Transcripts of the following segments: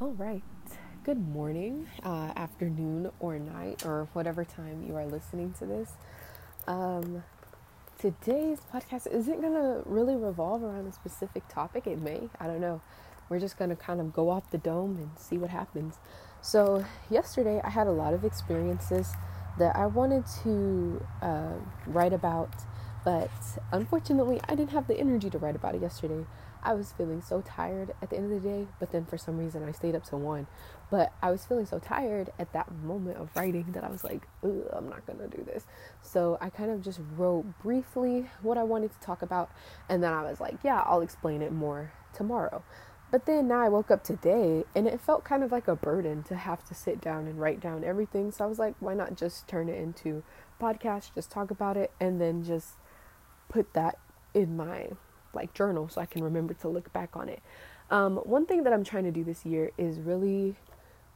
All right. Good morning, uh, afternoon, or night, or whatever time you are listening to this. Um, today's podcast isn't going to really revolve around a specific topic. It may. I don't know. We're just going to kind of go off the dome and see what happens. So, yesterday I had a lot of experiences that I wanted to uh, write about, but unfortunately, I didn't have the energy to write about it yesterday. I was feeling so tired at the end of the day, but then for some reason I stayed up till one. But I was feeling so tired at that moment of writing that I was like, I'm not gonna do this. So I kind of just wrote briefly what I wanted to talk about, and then I was like, yeah, I'll explain it more tomorrow. But then now I woke up today and it felt kind of like a burden to have to sit down and write down everything. So I was like, why not just turn it into podcast, just talk about it, and then just put that in my like journal so I can remember to look back on it. Um, one thing that I'm trying to do this year is really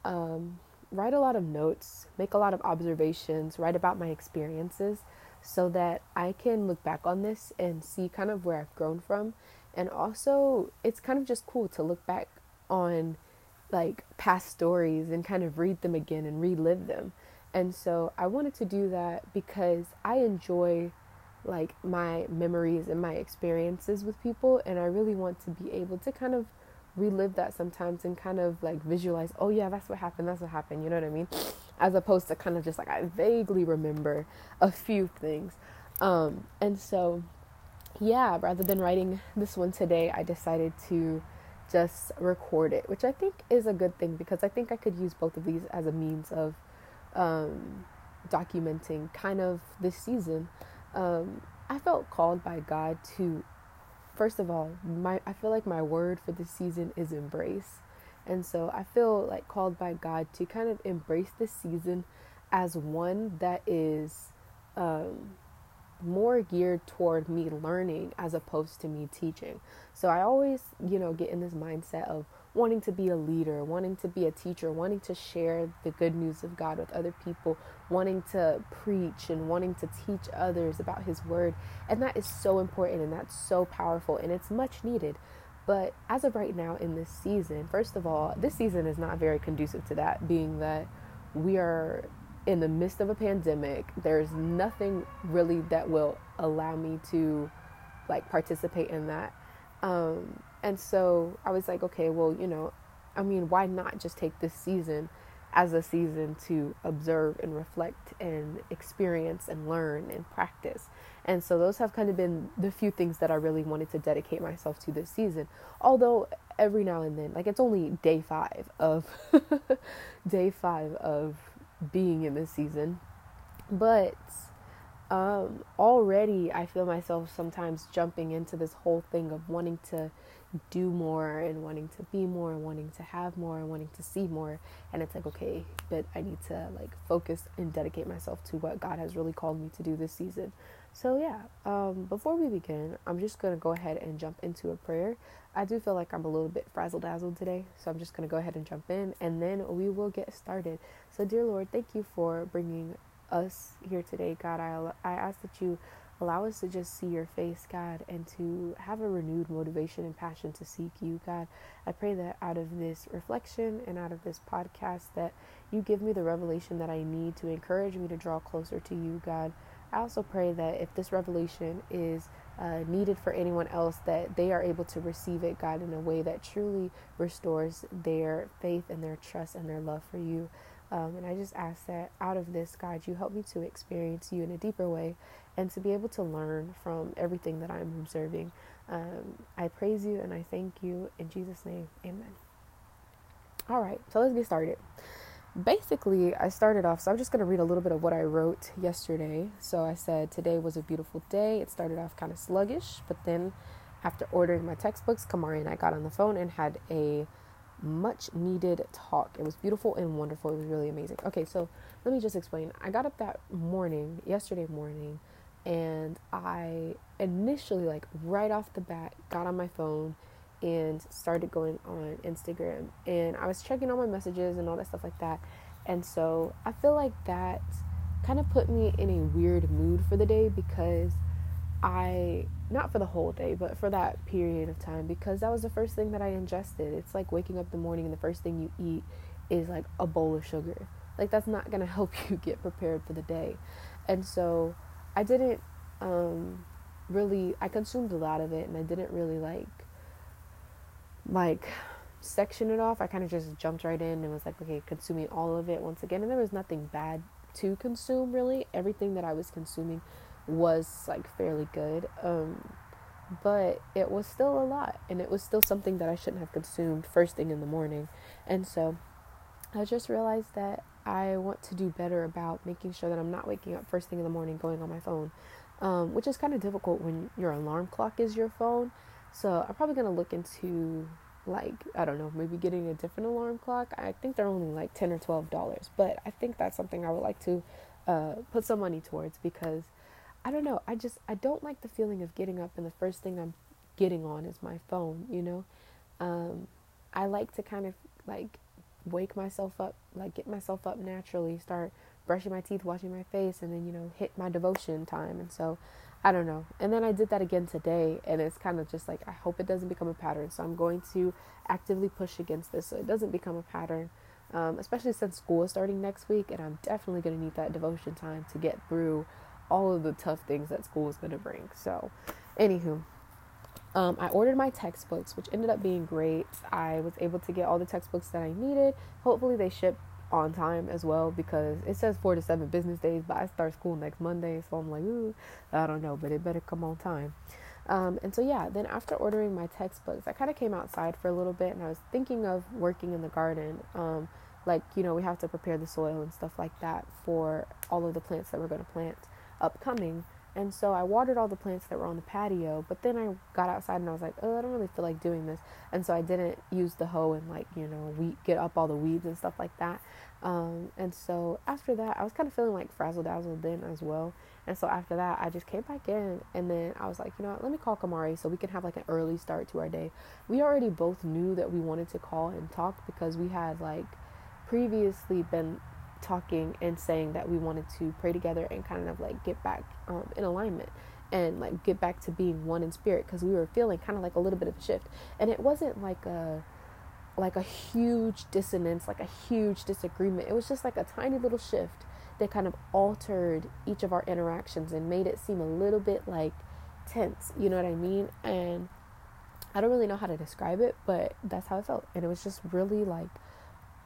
um, write a lot of notes, make a lot of observations, write about my experiences so that I can look back on this and see kind of where I've grown from. And also, it's kind of just cool to look back on like past stories and kind of read them again and relive them. And so I wanted to do that because I enjoy like my memories and my experiences with people and I really want to be able to kind of relive that sometimes and kind of like visualize, oh yeah, that's what happened, that's what happened, you know what I mean? As opposed to kind of just like I vaguely remember a few things. Um, and so yeah, rather than writing this one today, I decided to just record it, which I think is a good thing because I think I could use both of these as a means of um, documenting kind of this season um, I felt called by God to, first of all, my I feel like my word for this season is embrace, and so I feel like called by God to kind of embrace this season as one that is um, more geared toward me learning as opposed to me teaching. So I always, you know, get in this mindset of wanting to be a leader, wanting to be a teacher, wanting to share the good news of God with other people, wanting to preach and wanting to teach others about His Word. And that is so important and that's so powerful and it's much needed. But as of right now in this season, first of all, this season is not very conducive to that, being that we are in the midst of a pandemic. There's nothing really that will allow me to like participate in that. Um, and so I was like, okay, well, you know, I mean, why not just take this season as a season to observe and reflect and experience and learn and practice? And so those have kind of been the few things that I really wanted to dedicate myself to this season. Although every now and then, like it's only day five of day five of being in this season, but um, already I feel myself sometimes jumping into this whole thing of wanting to do more and wanting to be more and wanting to have more and wanting to see more. And it's like okay but i need to like focus and dedicate myself to what god has really called me to do this season. So yeah um, before we begin i'm just going to go ahead and jump into a prayer. I do feel like i'm a little bit frazzle dazzled today so i'm just going to go ahead and jump in and then we will get started. So dear lord thank you for bringing us here today. God i, I ask that you Allow us to just see your face, God, and to have a renewed motivation and passion to seek you, God. I pray that out of this reflection and out of this podcast that you give me the revelation that I need to encourage me to draw closer to you, God. I also pray that if this revelation is uh, needed for anyone else, that they are able to receive it, God, in a way that truly restores their faith and their trust and their love for you. Um, and I just ask that out of this, God, you help me to experience you in a deeper way and to be able to learn from everything that I'm observing. Um, I praise you and I thank you in Jesus' name. Amen. All right, so let's get started. Basically, I started off, so I'm just going to read a little bit of what I wrote yesterday. So I said, Today was a beautiful day. It started off kind of sluggish, but then after ordering my textbooks, Kamari and I got on the phone and had a much needed talk. It was beautiful and wonderful. It was really amazing. Okay, so let me just explain. I got up that morning, yesterday morning, and I initially, like right off the bat, got on my phone and started going on Instagram. And I was checking all my messages and all that stuff like that. And so I feel like that kind of put me in a weird mood for the day because I not for the whole day, but for that period of time because that was the first thing that I ingested. It's like waking up in the morning and the first thing you eat is like a bowl of sugar. Like that's not going to help you get prepared for the day. And so I didn't um really I consumed a lot of it and I didn't really like like section it off. I kind of just jumped right in and was like, okay, consuming all of it once again. And there was nothing bad to consume really. Everything that I was consuming was like fairly good. Um, but it was still a lot and it was still something that I shouldn't have consumed first thing in the morning. And so I just realized that I want to do better about making sure that I'm not waking up first thing in the morning going on my phone, um, which is kind of difficult when your alarm clock is your phone. So I'm probably going to look into like I don't know, maybe getting a different alarm clock. I think they're only like ten or twelve dollars, but I think that's something I would like to uh, put some money towards because I don't know. I just I don't like the feeling of getting up and the first thing I'm getting on is my phone. You know, um, I like to kind of like wake myself up, like get myself up naturally, start brushing my teeth, washing my face, and then you know hit my devotion time. And so I don't know. And then I did that again today, and it's kind of just like I hope it doesn't become a pattern. So I'm going to actively push against this so it doesn't become a pattern, um, especially since school is starting next week, and I'm definitely going to need that devotion time to get through all of the tough things that school is going to bring. So, anywho. Um, I ordered my textbooks, which ended up being great. I was able to get all the textbooks that I needed. Hopefully, they ship on time as well because it says four to seven business days, but I start school next Monday, so I'm like, ooh, I don't know, but it better come on time. Um, and so yeah, then after ordering my textbooks, I kind of came outside for a little bit, and I was thinking of working in the garden. Um, like you know, we have to prepare the soil and stuff like that for all of the plants that we're going to plant upcoming. And so I watered all the plants that were on the patio, but then I got outside and I was like, oh, I don't really feel like doing this. And so I didn't use the hoe and like, you know, we get up all the weeds and stuff like that. Um, and so after that, I was kind of feeling like frazzle dazzled then as well. And so after that, I just came back in and then I was like, you know what, let me call Kamari so we can have like an early start to our day. We already both knew that we wanted to call and talk because we had like previously been talking and saying that we wanted to pray together and kind of like get back um, in alignment and like get back to being one in spirit because we were feeling kind of like a little bit of a shift. And it wasn't like a like a huge dissonance like a huge disagreement. It was just like a tiny little shift that kind of altered each of our interactions and made it seem a little bit like tense. You know what i mean? And i don't really know how to describe it but that's how it felt. And it was just really like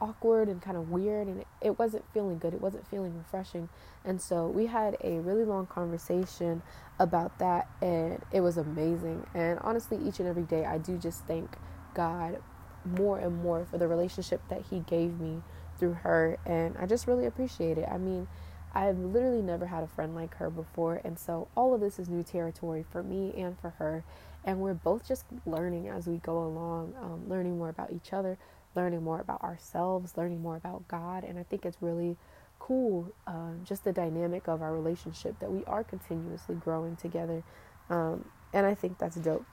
awkward and kind of weird and it, wasn't feeling good it wasn't feeling refreshing. And so we had a really long conversation about that and it was amazing. And honestly each and every day i do just thank god more and more for the relationship that he gave me through her and i just really appreciate it. I mean i've literally never had a friend like her before and so all of this is new territory for me and for her. And we're both just learning as we go along um, learning more about each other learning more about ourselves, learning more about God. And I think it's really cool, um, just the dynamic of our relationship that we are continuously growing together. Um, and I think that's dope.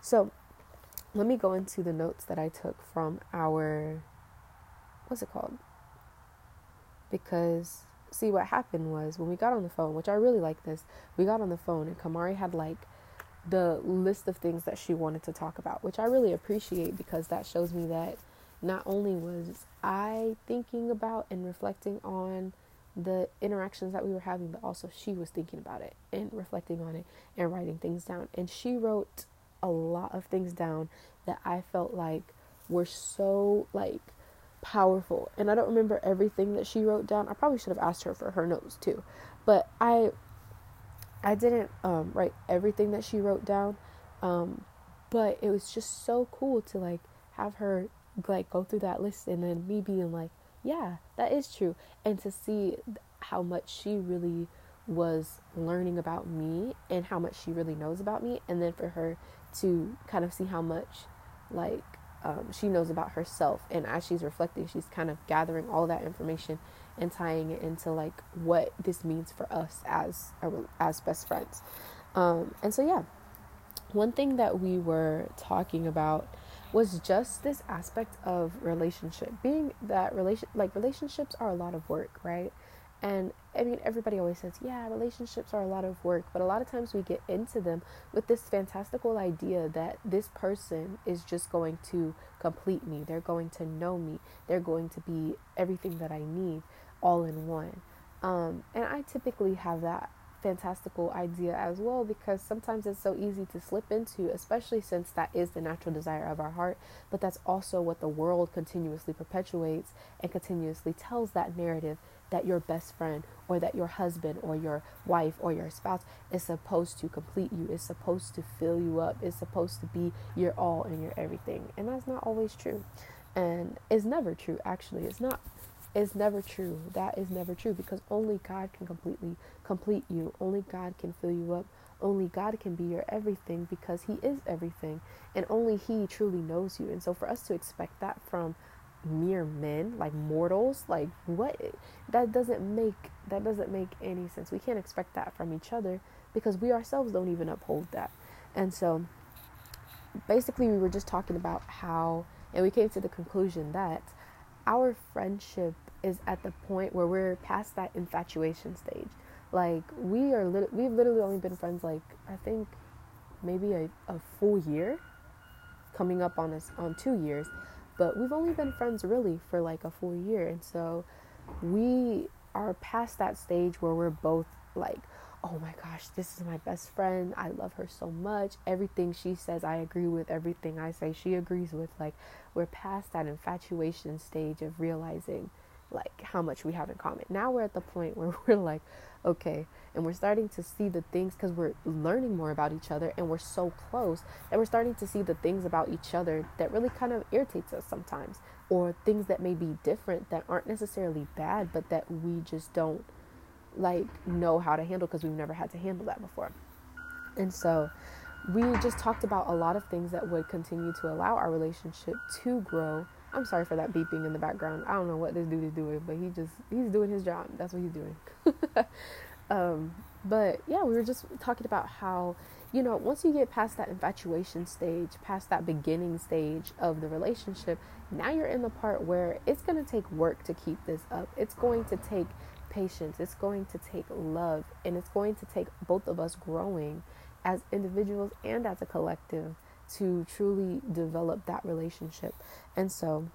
So let me go into the notes that I took from our, what's it called? Because see what happened was when we got on the phone, which I really like this, we got on the phone and Kamari had like the list of things that she wanted to talk about, which I really appreciate because that shows me that not only was I thinking about and reflecting on the interactions that we were having, but also she was thinking about it and reflecting on it and writing things down. And she wrote a lot of things down that I felt like were so like powerful. And I don't remember everything that she wrote down. I probably should have asked her for her notes too. But I I didn't um, write everything that she wrote down. Um, but it was just so cool to like have her like go through that list and then me being like, yeah, that is true. And to see how much she really was learning about me and how much she really knows about me. And then for her to kind of see how much like um, she knows about herself. And as she's reflecting, she's kind of gathering all that information and tying it into like what this means for us as as best friends. Um, and so yeah, one thing that we were talking about was just this aspect of relationship being that relation like relationships are a lot of work right And I mean, everybody always says, yeah, relationships are a lot of work, but a lot of times we get into them with this fantastical idea that this person is just going to complete me. They're going to know me. They're going to be everything that I need all in one. Um, and I typically have that fantastical idea as well because sometimes it's so easy to slip into, especially since that is the natural desire of our heart, but that's also what the world continuously perpetuates and continuously tells that narrative that your best friend or that your husband or your wife or your spouse is supposed to complete you, is supposed to fill you up, is supposed to be your all and your everything. And that's not always true. And it's never true, actually. It's not is never true. That is never true because only God can completely complete you. Only God can fill you up. Only God can be your everything because He is everything. And only He truly knows you. And so for us to expect that from mere men, like mortals, like what that doesn't make that doesn't make any sense. We can't expect that from each other because we ourselves don't even uphold that. And so basically we were just talking about how and we came to the conclusion that our friendship is at the point where we're past that infatuation stage. Like we are, we've literally only been friends like I think maybe a, a full year, coming up on us on two years, but we've only been friends really for like a full year, and so we are past that stage where we're both like oh my gosh, this is my best friend. I love her so much. Everything she says, I agree with. Everything I say, she agrees with. Like, we're past that infatuation stage of realizing, like, how much we have in common. Now we're at the point where we're like, okay, and we're starting to see the things because we're learning more about each other and we're so close that we're starting to see the things about each other that really kind of irritates us sometimes, or things that may be different that aren't necessarily bad, but that we just don't like know how to handle because we've never had to handle that before. And so we just talked about a lot of things that would continue to allow our relationship to grow. I'm sorry for that beeping in the background. I don't know what this dude is doing, but he just he's doing his job. That's what he's doing. um, but yeah, we were just talking about how you know once you get past that infatuation stage, past that beginning stage of the relationship, now you're in the part where it's going to take work to keep this up. It's going to take patience, it's going to take love, and it's going to take both of us growing as individuals and as a collective to truly develop that relationship. And so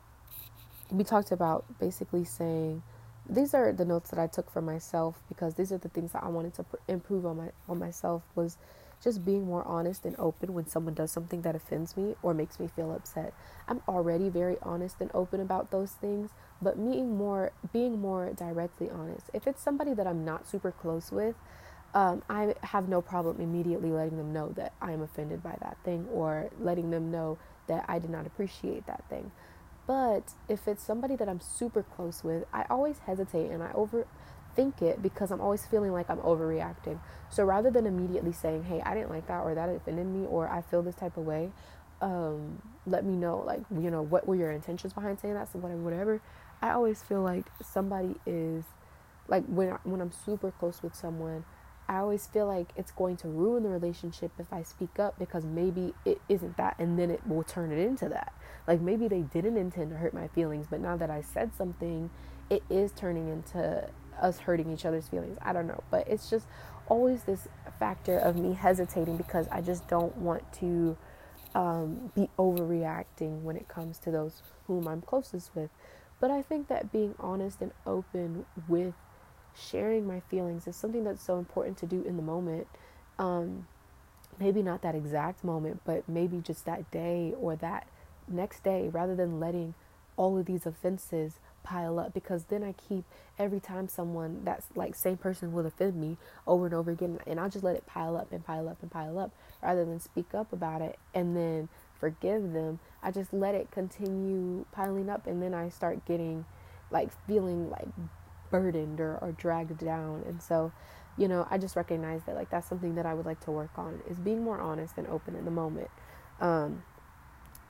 we talked about basically saying these are the notes that I took for myself because these are the things that I wanted to improve on my on myself was just being more honest and open when someone does something that offends me or makes me feel upset. I'm already very honest and open about those things, but being more being more directly honest. If it's somebody that I'm not super close with, um, I have no problem immediately letting them know that I am offended by that thing or letting them know that I did not appreciate that thing. But if it's somebody that I'm super close with, I always hesitate and I overthink it because I'm always feeling like I'm overreacting. So rather than immediately saying, hey, I didn't like that or that offended me or I feel this type of way, um, let me know, like, you know, what were your intentions behind saying that, so whatever, whatever. I always feel like somebody is, like, when, when I'm super close with someone, I always feel like it's going to ruin the relationship if I speak up because maybe it isn't that and then it will turn it into that. Like maybe they didn't intend to hurt my feelings, but now that I said something, it is turning into us hurting each other's feelings. I don't know, but it's just always this factor of me hesitating because I just don't want to um, be overreacting when it comes to those whom I'm closest with. But I think that being honest and open with sharing my feelings is something that's so important to do in the moment. Um, maybe not that exact moment, but maybe just that day or that next day rather than letting all of these offenses pile up because then I keep every time someone that's like same person will offend me over and over again and I'll just let it pile up and pile up and pile up rather than speak up about it and then forgive them. I just let it continue piling up and then I start getting like feeling like burdened or, or dragged down. And so, you know, I just recognize that like that's something that I would like to work on is being more honest and open in the moment. Um,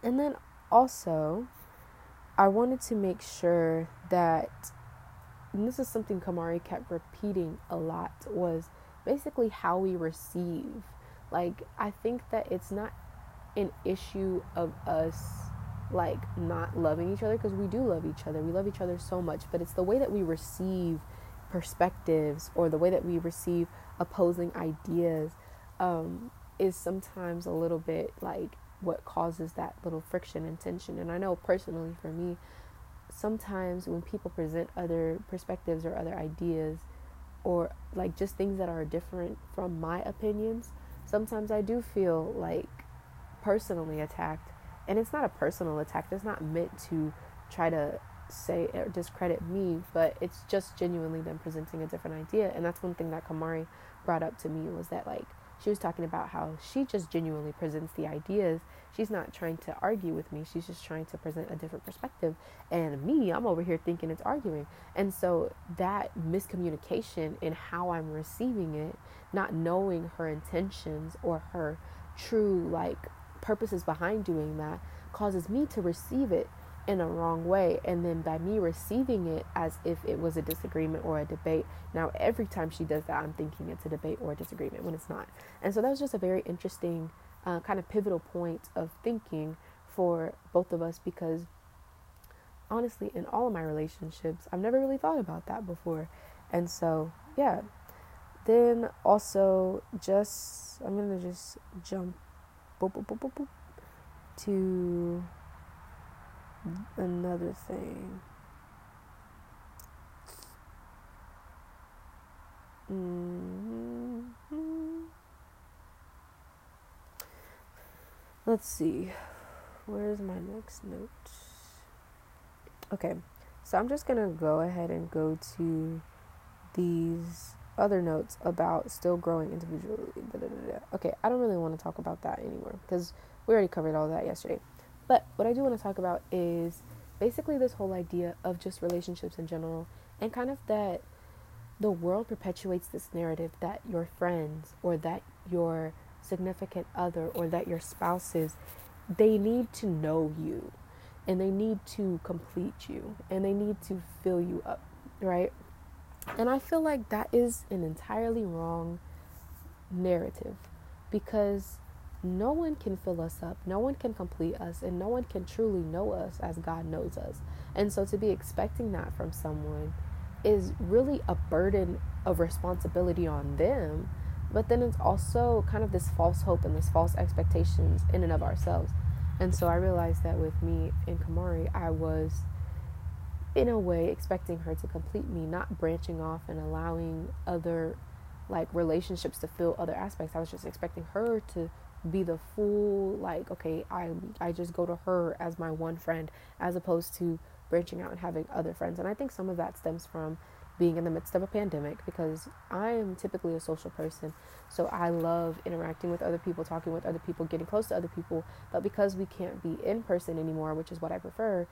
and then also, I wanted to make sure that, and this is something Kamari kept repeating a lot, was basically how we receive. Like, I think that it's not an issue of us like not loving each other because we do love each other. We love each other so much, but it's the way that we receive perspectives or the way that we receive opposing ideas um, is sometimes a little bit like what causes that little friction and tension. And I know personally for me, sometimes when people present other perspectives or other ideas or like just things that are different from my opinions, sometimes I do feel like personally attacked. And it's not a personal attack, it's not meant to try to say or discredit me, but it's just genuinely them presenting a different idea. And that's one thing that Kamari brought up to me was that like she was talking about how she just genuinely presents the ideas. She's not trying to argue with me. She's just trying to present a different perspective. And me, I'm over here thinking it's arguing. And so that miscommunication in how I'm receiving it, not knowing her intentions or her true like purposes behind doing that, causes me to receive it in a wrong way. And then by me receiving it as if it was a disagreement or a debate, now every time she does that, I'm thinking it's a debate or a disagreement when it's not. And so that was just a very interesting uh, kind of pivotal point of thinking for both of us because honestly, in all of my relationships, I've never really thought about that before. And so, yeah. Then also, just, I'm to just jump boop, boop, boop, boop, boop, to another thing. Mm-hmm. Let's see. Where's my next note? Okay, so I'm just gonna go ahead and go to these other notes about still growing individually. Da, da, da, okay, I don't really want to talk about that anymore because we already covered all that yesterday. But what I do want to talk about is basically this whole idea of just relationships in general and kind of that the world perpetuates this narrative that your friends or that your significant other or that your spouses they need to know you and they need to complete you and they need to fill you up, right? And I feel like that is an entirely wrong narrative because no one can fill us up, no one can complete us, and no one can truly know us as God knows us. And so to be expecting that from someone is really a burden of responsibility on them, but then it's also kind of this false hope and this false expectations in and of ourselves. And so I realized that with me and Kamari, I was in a way expecting her to complete me, not branching off and allowing other like relationships to fill other aspects. I was just expecting her to be the full like okay i i just go to her as my one friend as opposed to branching out and having other friends. And i think some of that stems from being in the midst of a pandemic because i am typically a social person. So i love interacting with other people talking with other people getting close to other people. But because we can't be in person anymore which is what i prefer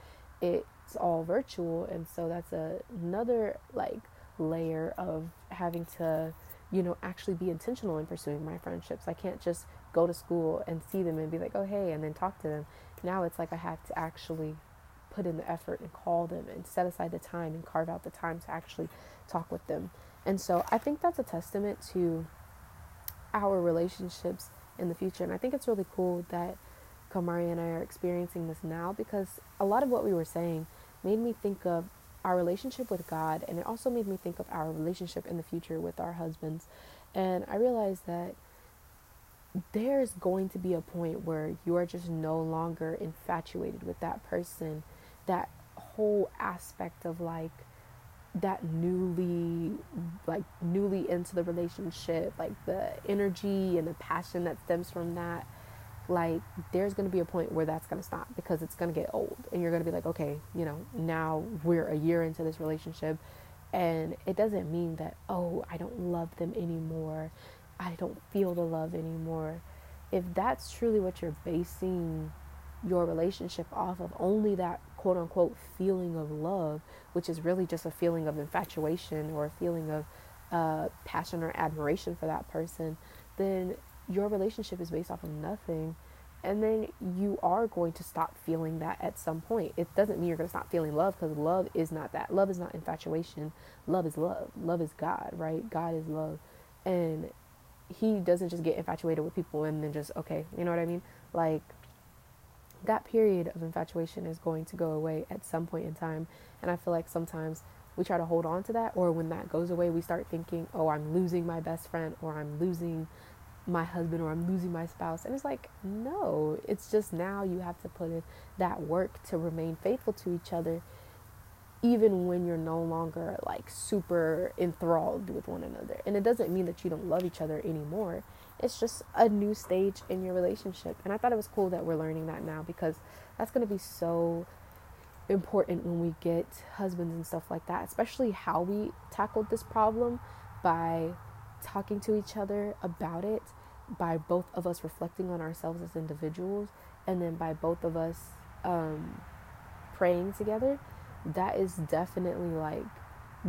it's all virtual and so that's a, another like layer of having to you know actually be intentional in pursuing my friendships i can't just go to school and see them and be like, oh, hey, and then talk to them. Now it's like I have to actually put in the effort and call them and set aside the time and carve out the time to actually talk with them. And so I think that's a testament to our relationships in the future. And I think it's really cool that Kamari and I are experiencing this now because a lot of what we were saying made me think of our relationship with God and it also made me think of our relationship in the future with our husbands. And I realized that there's going to be a point where you are just no longer infatuated with that person. That whole aspect of like that newly like newly into the relationship, like the energy and the passion that stems from that. Like there's going to be a point where that's going to stop because it's going to get old and you're going to be like, okay, you know, now we're a year into this relationship and it doesn't mean that oh, I don't love them anymore I don't feel the love anymore. If that's truly what you're basing your relationship off of, only that quote unquote feeling of love, which is really just a feeling of infatuation or a feeling of uh, passion or admiration for that person, then your relationship is based off of nothing. And then you are going to stop feeling that at some point. It doesn't mean you're going to stop feeling love because love is not that. Love is not infatuation. Love is love. Love is God, right? God is love. And he doesn't just get infatuated with people and then just okay you know what i mean like that period of infatuation is going to go away at some point in time and i feel like sometimes we try to hold on to that. Or when that goes away, we start thinking, oh, I'm losing my best friend, or I'm losing my husband, or I'm losing my spouse. And it's like, no, it's just now you have to put in that work to remain faithful to each other even when you're no longer like super enthralled with one another. And it doesn't mean that you don't love each other anymore. It's just a new stage in your relationship. And I thought it was cool that we're learning that now because that's going to be so important when we get husbands and stuff like that, especially how we tackled this problem by talking to each other about it, by both of us reflecting on ourselves as individuals, and then by both of us um, praying together that is definitely like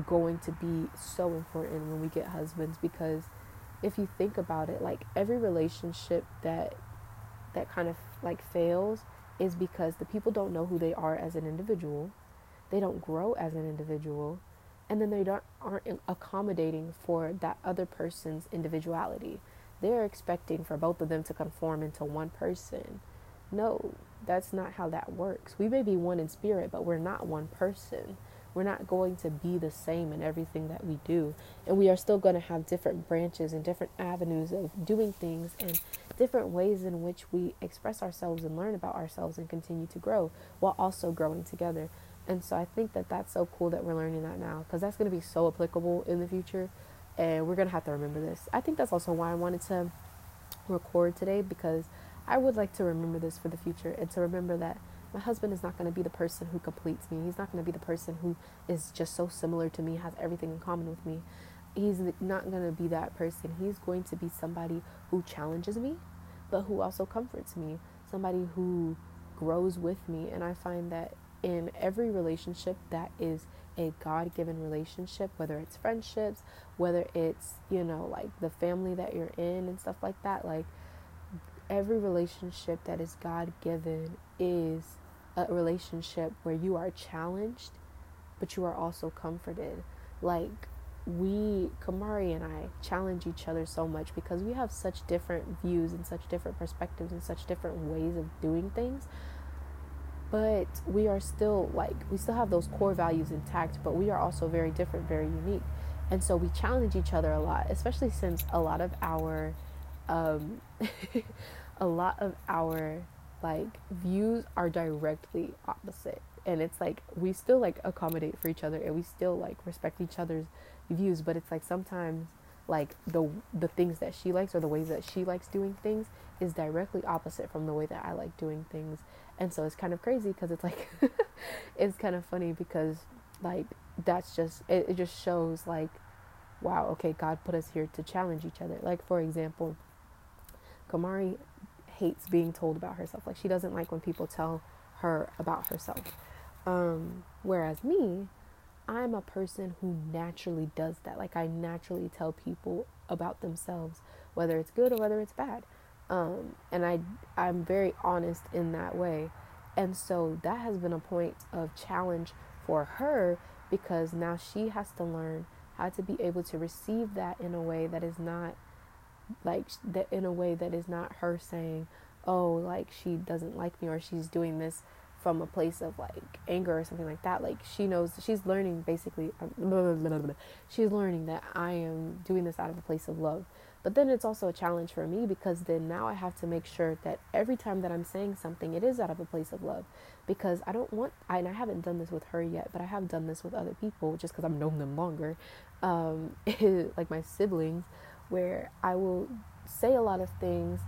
going to be so important when we get husbands because if you think about it like every relationship that that kind of like fails is because the people don't know who they are as an individual. They don't grow as an individual and then they don't aren't accommodating for that other person's individuality they're expecting for both of them to conform into one person no that's not how that works. We may be one in spirit, but we're not one person. We're not going to be the same in everything that we do. And we are still going to have different branches and different avenues of doing things and different ways in which we express ourselves and learn about ourselves and continue to grow while also growing together. And so I think that that's so cool that we're learning that now because that's going to be so applicable in the future. And we're to have to remember this. I think that's also why I wanted to record today because I would like to remember this for the future and to remember that my husband is not going to be the person who completes me. He's not going to be the person who is just so similar to me, has everything in common with me. He's not going to be that person. He's going to be somebody who challenges me, but who also comforts me, somebody who grows with me. And I find that in every relationship that is a God given relationship, whether it's friendships, whether it's, you know, like the family that you're in and stuff like that, like every relationship that is God given is a relationship where you are challenged, but you are also comforted. Like we, Kamari and I, challenge each other so much because we have such different views and such different perspectives and such different ways of doing things. But we are still like, we still have those core values intact, but we are also very different, very unique. And so we challenge each other a lot, especially since a lot of our um, a lot of our like views are directly opposite and it's like we still like accommodate for each other and we still like respect each other's views but it's like sometimes like the the things that she likes or the ways that she likes doing things is directly opposite from the way that I like doing things and so it's kind of crazy because it's like it's kind of funny because like that's just it, it just shows like wow okay God put us here to challenge each other like for example Kamari hates being told about herself. Like she doesn't like when people tell her about herself. Um, whereas me, I'm a person who naturally does that. Like I naturally tell people about themselves, whether it's good or whether it's bad. Um, and I I'm very honest in that way. And so that has been a point of challenge for her because now she has to learn how to be able to receive that in a way that is not like that in a way that is not her saying oh like she doesn't like me or she's doing this from a place of like anger or something like that. Like she knows she's learning basically blah, she's learning that i am doing this out of a place of love but then it's also a challenge for me because then now i have to make sure that every time that i'm saying something it is out of a place of love because i don't want I, and i haven't done this with her yet but i have done this with other people just because i've known them longer um, like my siblings where I will say a lot of things,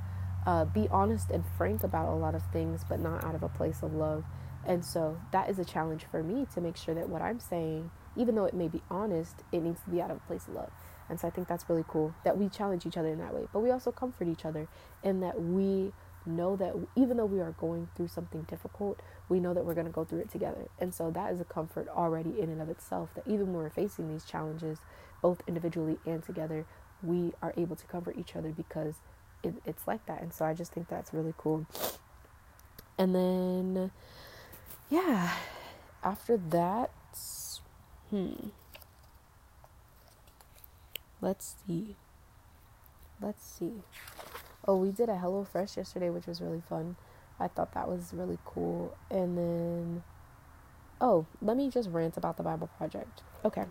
uh, be honest and frank about a lot of things, but not out of a place of love. And so that is a challenge for me to make sure that what I'm saying, even though it may be honest, it needs to be out of a place of love. And so I think that's really cool that we challenge each other in that way, but we also comfort each other in that we know that even though we are going through something difficult, we know that we're going to go through it together. And so that is a comfort already in and of itself that even when we're facing these challenges, both individually and together, we are able to cover each other because it, it's like that. And so I just think that's really cool. And then, yeah, after that, hmm, let's see. Let's see. Oh, we did a Hello Fresh yesterday, which was really fun. I thought that was really cool. And then oh, let me just rant about the Bible Project. Okay.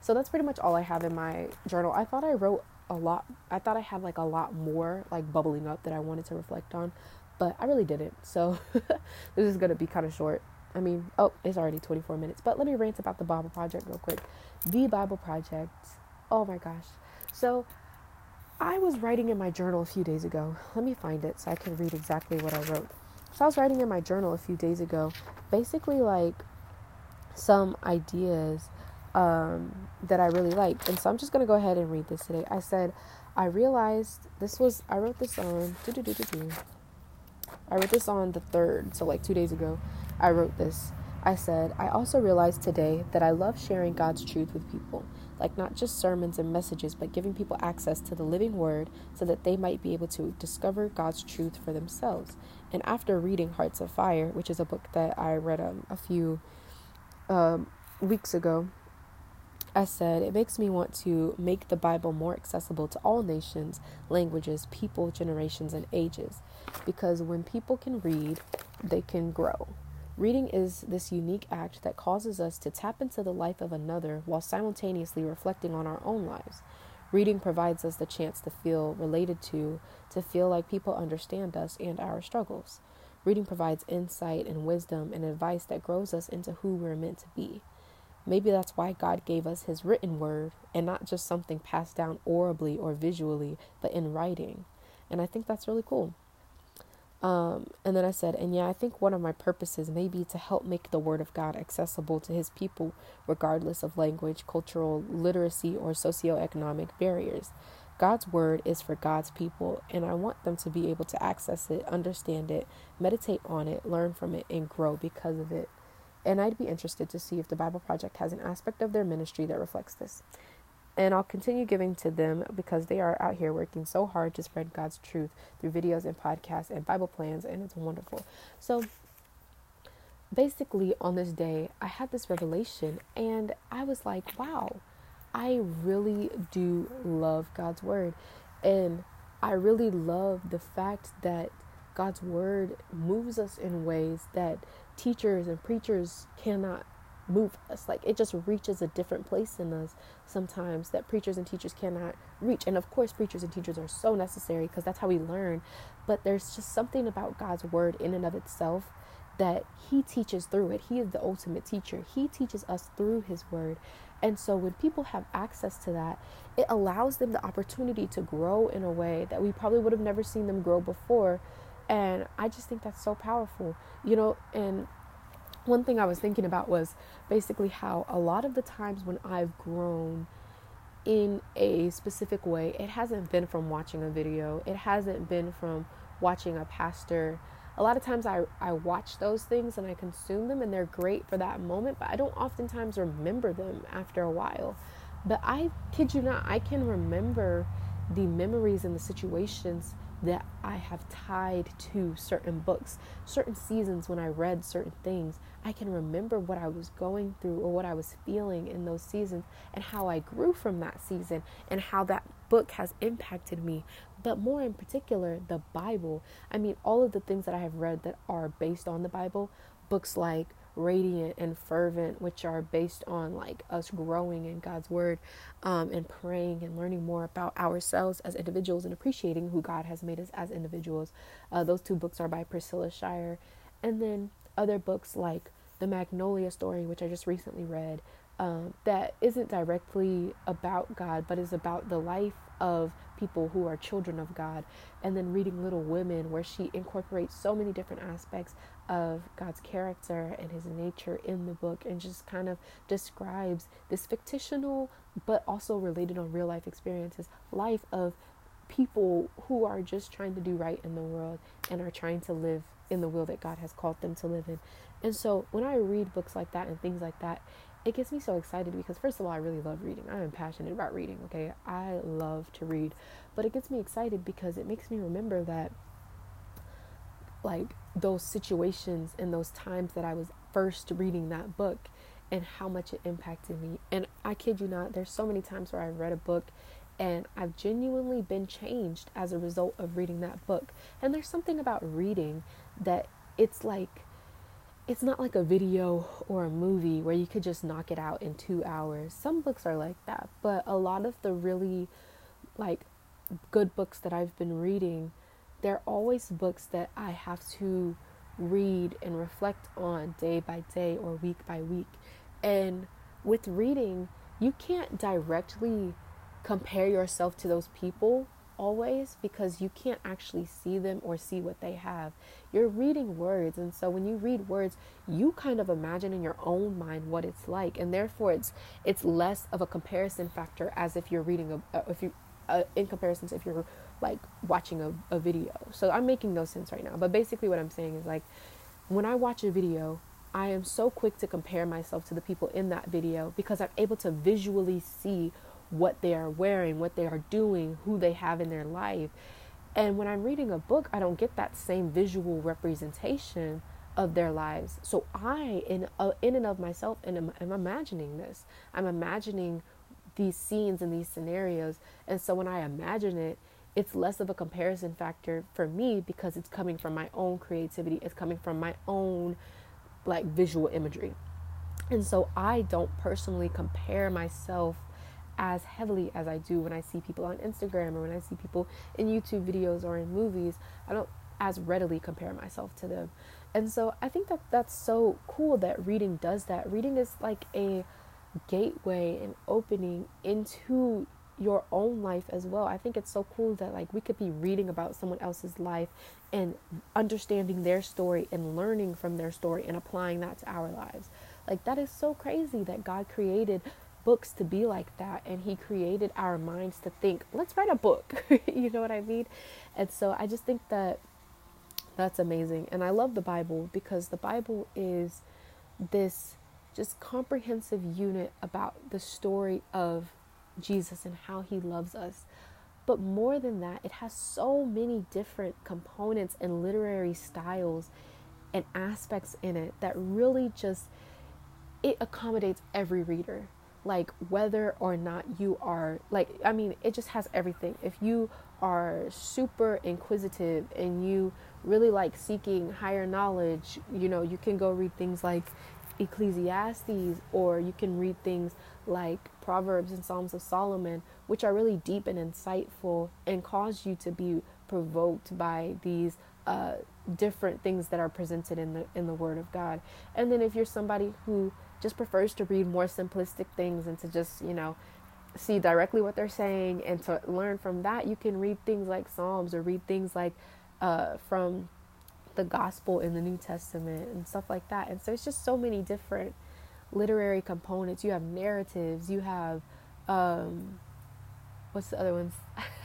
So that's pretty much all I have in my journal. I thought I wrote a lot. I thought I had like a lot more like bubbling up that I wanted to reflect on, but I really didn't. So this is going to be kind of short. I mean, oh, it's already 24 minutes, but let me rant about the Bible Project real quick. The Bible Project. Oh my gosh. So I was writing in my journal a few days ago. Let me find it so I can read exactly what I wrote. So I was writing in my journal a few days ago, basically like some ideas um, that I really liked. And so I'm just going to go ahead and read this today. I said, I realized this was, I wrote this on, I wrote this on the 3rd, so like two days ago. I wrote this. I said, I also realized today that I love sharing God's truth with people, like not just sermons and messages, but giving people access to the living word so that they might be able to discover God's truth for themselves. And after reading Hearts of Fire, which is a book that I read um, a few um, weeks ago, I said, it makes me want to make the Bible more accessible to all nations, languages, people, generations, and ages. Because when people can read, they can grow. Reading is this unique act that causes us to tap into the life of another while simultaneously reflecting on our own lives. Reading provides us the chance to feel related to, to feel like people understand us and our struggles. Reading provides insight and wisdom and advice that grows us into who we're meant to be. Maybe that's why God gave us His written word and not just something passed down orally or visually, but in writing. And I think that's really cool. Um, and then I said, and yeah, I think one of my purposes may be to help make the Word of God accessible to His people, regardless of language, cultural literacy, or socioeconomic barriers. God's Word is for God's people, and I want them to be able to access it, understand it, meditate on it, learn from it, and grow because of it. And I'd be interested to see if the Bible Project has an aspect of their ministry that reflects this. And I'll continue giving to them because they are out here working so hard to spread God's truth through videos and podcasts and Bible plans, and it's wonderful. So, basically, on this day, I had this revelation, and I was like, wow, I really do love God's Word. And I really love the fact that God's Word moves us in ways that teachers and preachers cannot move us. Like it just reaches a different place in us sometimes that preachers and teachers cannot reach. And of course, preachers and teachers are so necessary because that's how we learn. But there's just something about God's word in and of itself that He teaches through it. He is the ultimate teacher, He teaches us through His word. And so when people have access to that, it allows them the opportunity to grow in a way that we probably would have never seen them grow before and I just think that's so powerful, you know. And one thing I was thinking about was basically how a lot of the times when I've grown in a specific way, it hasn't been from watching a video, it hasn't been from watching a pastor. A lot of times I, I watch those things and I consume them and they're great for that moment, but I don't oftentimes remember them after a while. But I kid you not, I can remember the memories and the situations that I have tied to certain books, certain seasons when I read certain things. I can remember what I was going through or what I was feeling in those seasons and how I grew from that season and how that book has impacted me. But more in particular, the Bible. I mean, all of the things that I have read that are based on the Bible, books like radiant and fervent, which are based on like us growing in God's word um, and praying and learning more about ourselves as individuals and appreciating who God has made us as individuals. Uh, those two books are by Priscilla Shirer. And then other books like The Magnolia Story, which I just recently read, um, that isn't directly about God, but is about the life of people who are children of God. And then reading Little Women, where she incorporates so many different aspects of God's character and his nature in the book and just kind of describes this fictional but also related on real life experiences life of people who are just trying to do right in the world and are trying to live in the will that God has called them to live in. And so when I read books like that and things like that, it gets me so excited because first of all, I really love reading. I am passionate about reading, okay? I love to read. But it gets me excited because it makes me remember that like those situations and those times that I was first reading that book and how much it impacted me. And I kid you not, there's so many times where I've read a book and I've genuinely been changed as a result of reading that book. And there's something about reading that it's like it's not like a video or a movie where you could just knock it out in two hours. Some books are like that, but a lot of the really like good books that I've been reading, they're always books that I have to read and reflect on day by day or week by week. And with reading, you can't directly compare yourself to those people always because you can't actually see them or see what they have. You're reading words, and so when you read words, you kind of imagine in your own mind what it's like, and therefore it's it's less of a comparison factor as if you're reading a if you uh, in comparison to if you're like watching a, a video. So I'm making no sense right now, but basically what I'm saying is like when I watch a video, I am so quick to compare myself to the people in that video because I'm able to visually see what they are wearing, what they are doing, who they have in their life. And when I'm reading a book, I don't get that same visual representation of their lives. So I, in uh, in and of myself, am, am imagining this. I'm imagining these scenes and these scenarios. And so when I imagine it, it's less of a comparison factor for me because it's coming from my own creativity. It's coming from my own like visual imagery. And so I don't personally compare myself as heavily as I do when I see people on Instagram or when I see people in YouTube videos or in movies. I don't as readily compare myself to them. And so I think that that's so cool that reading does that. Reading is like a gateway and opening into your own life as well. I think it's so cool that like we could be reading about someone else's life and understanding their story and learning from their story and applying that to our lives. Like that is so crazy that God created books to be like that and he created our minds to think let's write a book. You know what i mean? And so i just think that that's amazing and i love the bible because the bible is this just comprehensive unit about the story of jesus and how he loves us. But more than that it has so many different components and literary styles and aspects in it that really just it accommodates every reader like whether or not you are like i mean it just has everything. If you are super inquisitive and you really like seeking higher knowledge you know you can go read things like ecclesiastes or you can read things like proverbs and psalms of solomon which are really deep and insightful and cause you to be provoked by these uh, different things that are presented in the in the word of god and then if you're somebody who just prefers to read more simplistic things and to just, you know, see directly what they're saying and to learn from that, you can read things like Psalms or read things like uh, from the gospel in the New Testament and stuff like that. And so it's just so many different literary components. You have narratives, you have um, what's the other ones?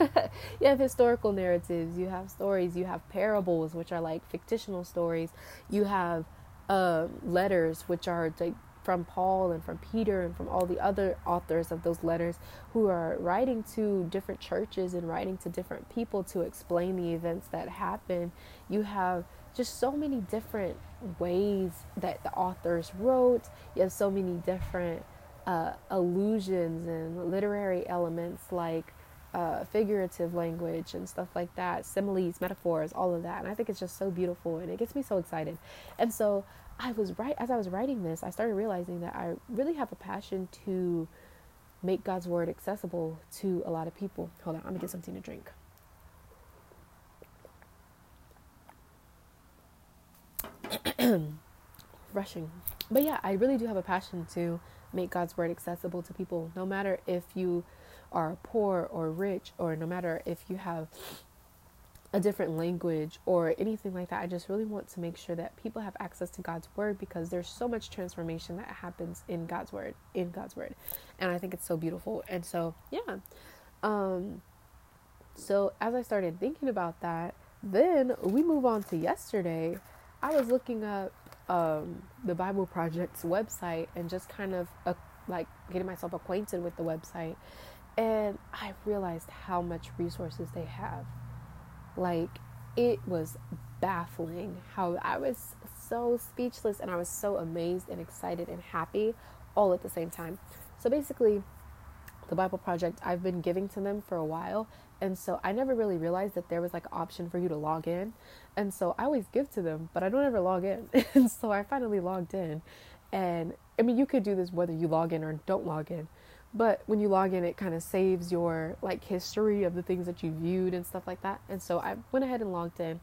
you have historical narratives, you have stories, you have parables, which are like fictional stories, you have uh, letters, which are like from Paul and from Peter and from all the other authors of those letters who are writing to different churches and writing to different people to explain the events that happen. You have just so many different ways that the authors wrote. You have so many different uh, allusions and literary elements like uh, figurative language and stuff like that, similes, metaphors, all of that. And I think it's just so beautiful and it gets me so excited. And so I was right as I was writing this, I started realizing that I really have a passion to make God's word accessible to a lot of people. Hold on, I'm gonna get something to drink. Rushing. But yeah, I really do have a passion to make God's word accessible to people, no matter if you are poor or rich, or no matter if you have a different language or anything like that. I just really want to make sure that people have access to God's word because there's so much transformation that happens in God's word, in God's word. And I think it's so beautiful. And so, yeah. Um so as I started thinking about that, then we move on to yesterday. I was looking up um, the Bible Project's website and just kind of uh, like getting myself acquainted with the website. And I realized how much resources they have like, it was baffling how I was so speechless and I was so amazed and excited and happy all at the same time. So basically, the Bible Project, I've been giving to them for a while. And so I never really realized that there was like an option for you to log in. And so I always give to them, but I don't ever log in. and so I finally logged in. And I mean, you could do this whether you log in or don't log in. But when you log in, it kind of saves your like history of the things that you viewed and stuff like that. And so I went ahead and logged in.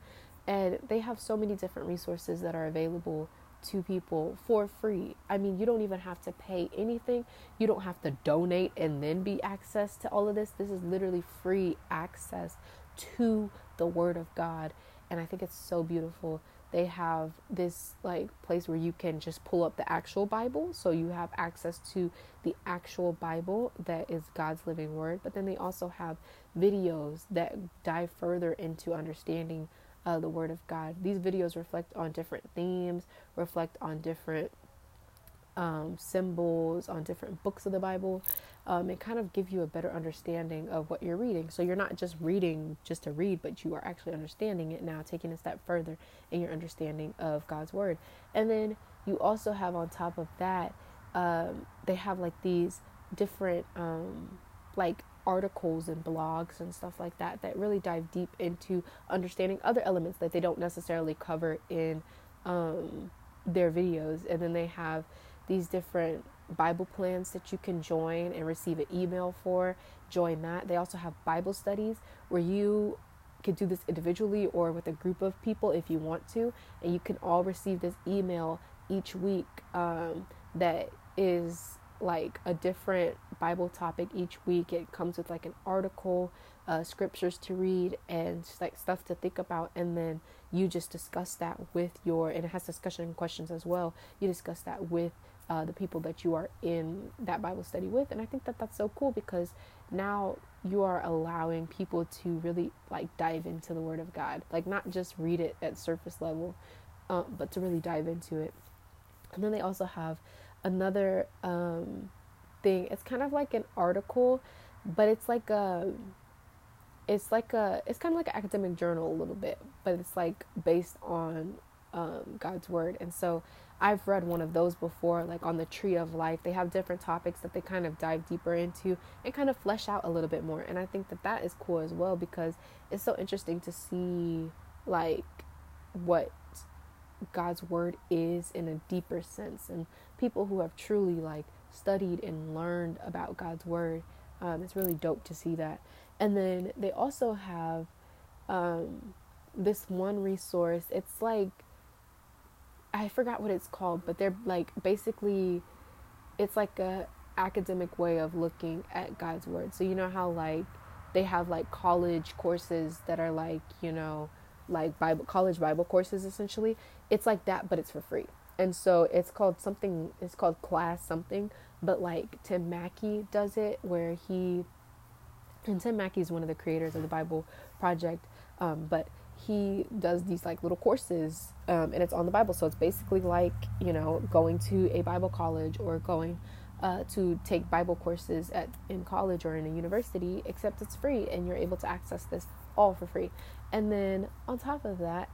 And they have so many different resources that are available to people for free. I mean, you don't even have to pay anything. You don't have to donate and then be access to all of this. This is literally free access to the word of God. And I think it's so beautiful. They have this like place where you can just pull up the actual Bible, so you have access to the actual Bible that is God's living word, but then they also have videos that dive further into understanding uh, the Word of God. These videos reflect on different themes, reflect on different um, symbols, on different books of the Bible, um, and kind of give you a better understanding of what you're reading. So you're not just reading just to read, but you are actually understanding it now, taking a step further in your understanding of God's Word. And then you also have on top of that, um, they have like these different um, like articles and blogs and stuff like that that really dive deep into understanding other elements that they don't necessarily cover in um, their videos. And then they have these different Bible plans that you can join and receive an email for. Join that. They also have Bible studies where you can do this individually or with a group of people if you want to. And you can all receive this email each week um, that is like a different Bible topic each week. It comes with like an article, uh, scriptures to read, and like stuff to think about. And then you just discuss that with your, and it has discussion questions as well. You discuss that with uh, the people that you are in that Bible study with. And I think that that's so cool because now you are allowing people to really like dive into the Word of God, like not just read it at surface level, uh, but to really dive into it. And then they also have another um, thing. It's kind of like an article, but it's like a it's like a it's kind of like an academic journal a little bit, but it's like based on um, God's word. And so I've read one of those before, like on the tree of life. They have different topics that they kind of dive deeper into and kind of flesh out a little bit more. And I think that that is cool as well because it's so interesting to see like what God's word is in a deeper sense and people who have truly like studied and learned about God's word. Um, it's really dope to see that. And then they also have um, this one resource. It's like I forgot what it's called, but they're like basically it's like a academic way of looking at God's word. So you know how like they have like college courses that are like, you know, like Bible college Bible courses essentially. It's like that but it's for free and so it's called something it's called class something but like tim mackie does it where he and tim mackie is one of the creators of the bible project um, but he does these like little courses um, and it's on the bible. So it's basically like you know going to a bible college or going uh, to take bible courses at in college or in a university except it's free and you're able to access this all for free. And then on top of that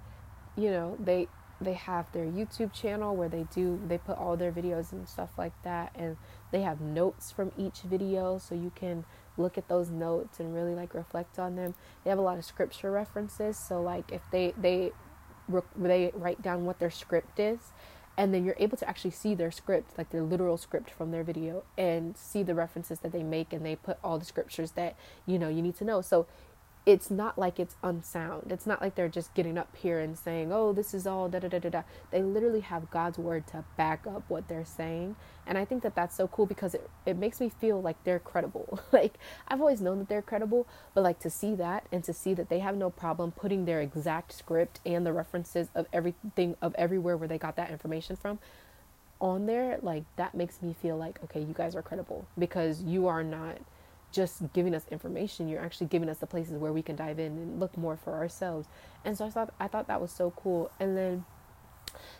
you know they they have their YouTube channel where they do they put all their videos and stuff like that and they have notes from each video so you can look at those notes and really like reflect on them. They have a lot of scripture references so like if they they they write down what their script is and then you're able to actually see their script like their literal script from their video and see the references that they make and they put all the scriptures that you know you need to know so it's not like it's unsound. It's not like they're just getting up here and saying, oh, this is all da da da da da. They literally have God's word to back up what they're saying. And I think that that's so cool because it, it makes me feel like they're credible. like, I've always known that they're credible, but like to see that and to see that they have no problem putting their exact script and the references of everything, of everywhere where they got that information from on there, like that makes me feel like, okay, you guys are credible because you are not just giving us information. You're actually giving us the places where we can dive in and look more for ourselves. And so i thought i thought that was so cool. And then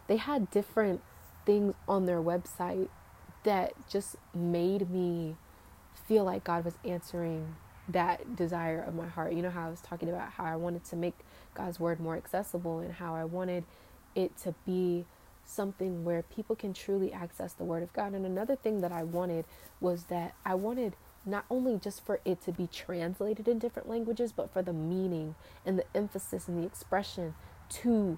they had different things on their website that just made me feel like god was answering that desire of my heart. You know how i was talking about how i wanted to make god's word more accessible and how i wanted it to be something where people can truly access the word of god. And another thing that i wanted was that i wanted not only just for it to be translated in different languages, but for the meaning and the emphasis and the expression to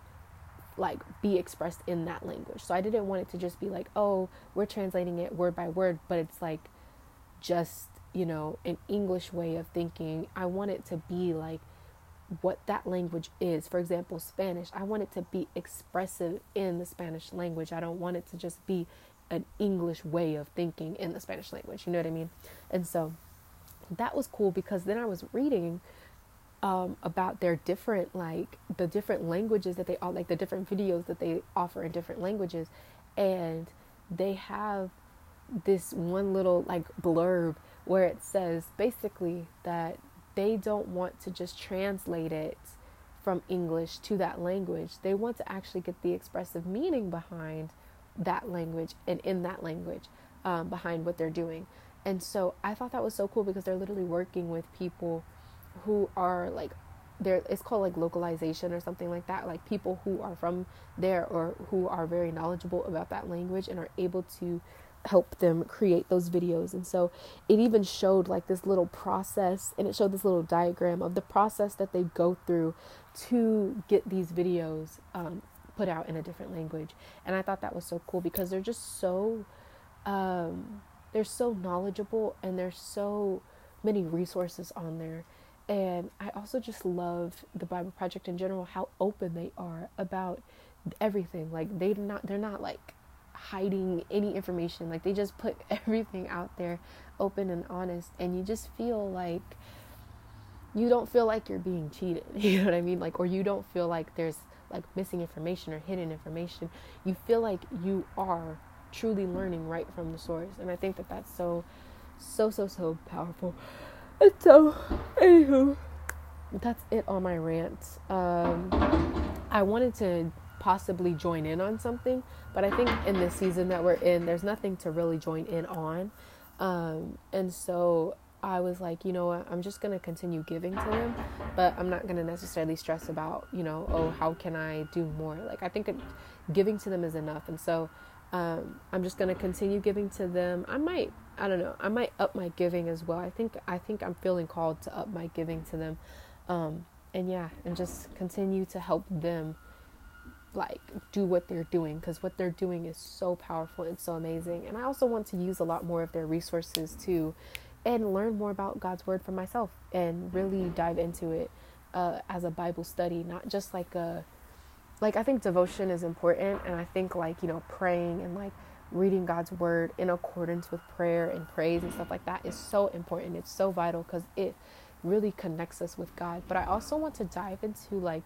like be expressed in that language. So I didn't want it to just be like, oh, we're translating it word by word, but it's like just, you know, an English way of thinking. I want it to be like what that language is. For example, Spanish, I want it to be expressive in the Spanish language. I don't want it to just be an English way of thinking in the Spanish language. You know what I mean? And so that was cool because then I was reading um, about their different, like the different languages that they all, like the different videos that they offer in different languages. And they have this one little like blurb where it says basically that they don't want to just translate it from English to that language. They want to actually get the expressive meaning behind that language and in that language um, behind what they're doing. And so I thought that was so cool because they're literally working with people who are like there it's called like localization or something like that like people who are from there or who are very knowledgeable about that language and are able to help them create those videos and so it even showed like this little process and it showed this little diagram of the process that they go through to get these videos um, put out in a different language. And i thought that was so cool because they're just so um, they're so knowledgeable and there's so many resources on there. And i also just love the bible project in general how open they are about everything. Like they not they're not like hiding any information. Like they just put everything out there open and honest. And you just feel like you don't feel like you're being cheated. You know what i mean? Like or you don't feel like there's like missing information or hidden information. You feel like you are truly learning right from the source, and I think that that's so, so, so, so powerful. And so, anywho, that's it on my rant. Um, I wanted to possibly join in on something, but I think in this season that we're in, there's nothing to really join in on. Um, and so I was like, you know what, I'm just going to continue giving to them, but I'm not going to necessarily stress about, you know, oh, how can I do more? Like, I think giving to them is enough. And so um, I'm just going to continue giving to them. I might, I don't know, I might up my giving as well. I think, I think I'm feeling called to up my giving to them. Um, and yeah, and just continue to help them like do what they're doing because what they're doing is so powerful and so amazing. And I also want to use a lot more of their resources too and learn more about God's word for myself and really dive into it uh, as a Bible study, not just like a like I think devotion is important and I think like, you know, praying and like reading God's word in accordance with prayer and praise and stuff like that is so important. It's so vital cuz it really connects us with God. But I also want to dive into like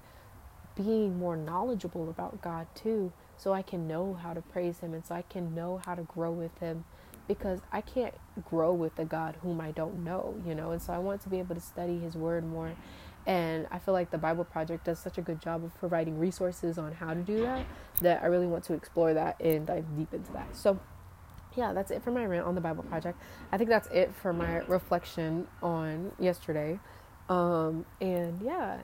being more knowledgeable about God too so I can know how to praise him and so I can know how to grow with him because I can't grow with a God whom I don't know, you know, and so I want to be able to study His Word more. And I feel like the Bible Project does such a good job of providing resources on how to do that that I really want to explore that and dive deep into that. So, yeah, that's it for my rant on the Bible Project. I think that's it for my reflection on yesterday. Um, and yeah,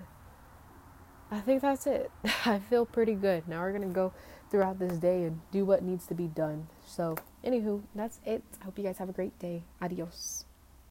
I think that's it. I feel pretty good. Now we're going to go throughout this day and do what needs to be done. So, anywho, that's it. I hope you guys have a great day. Adios.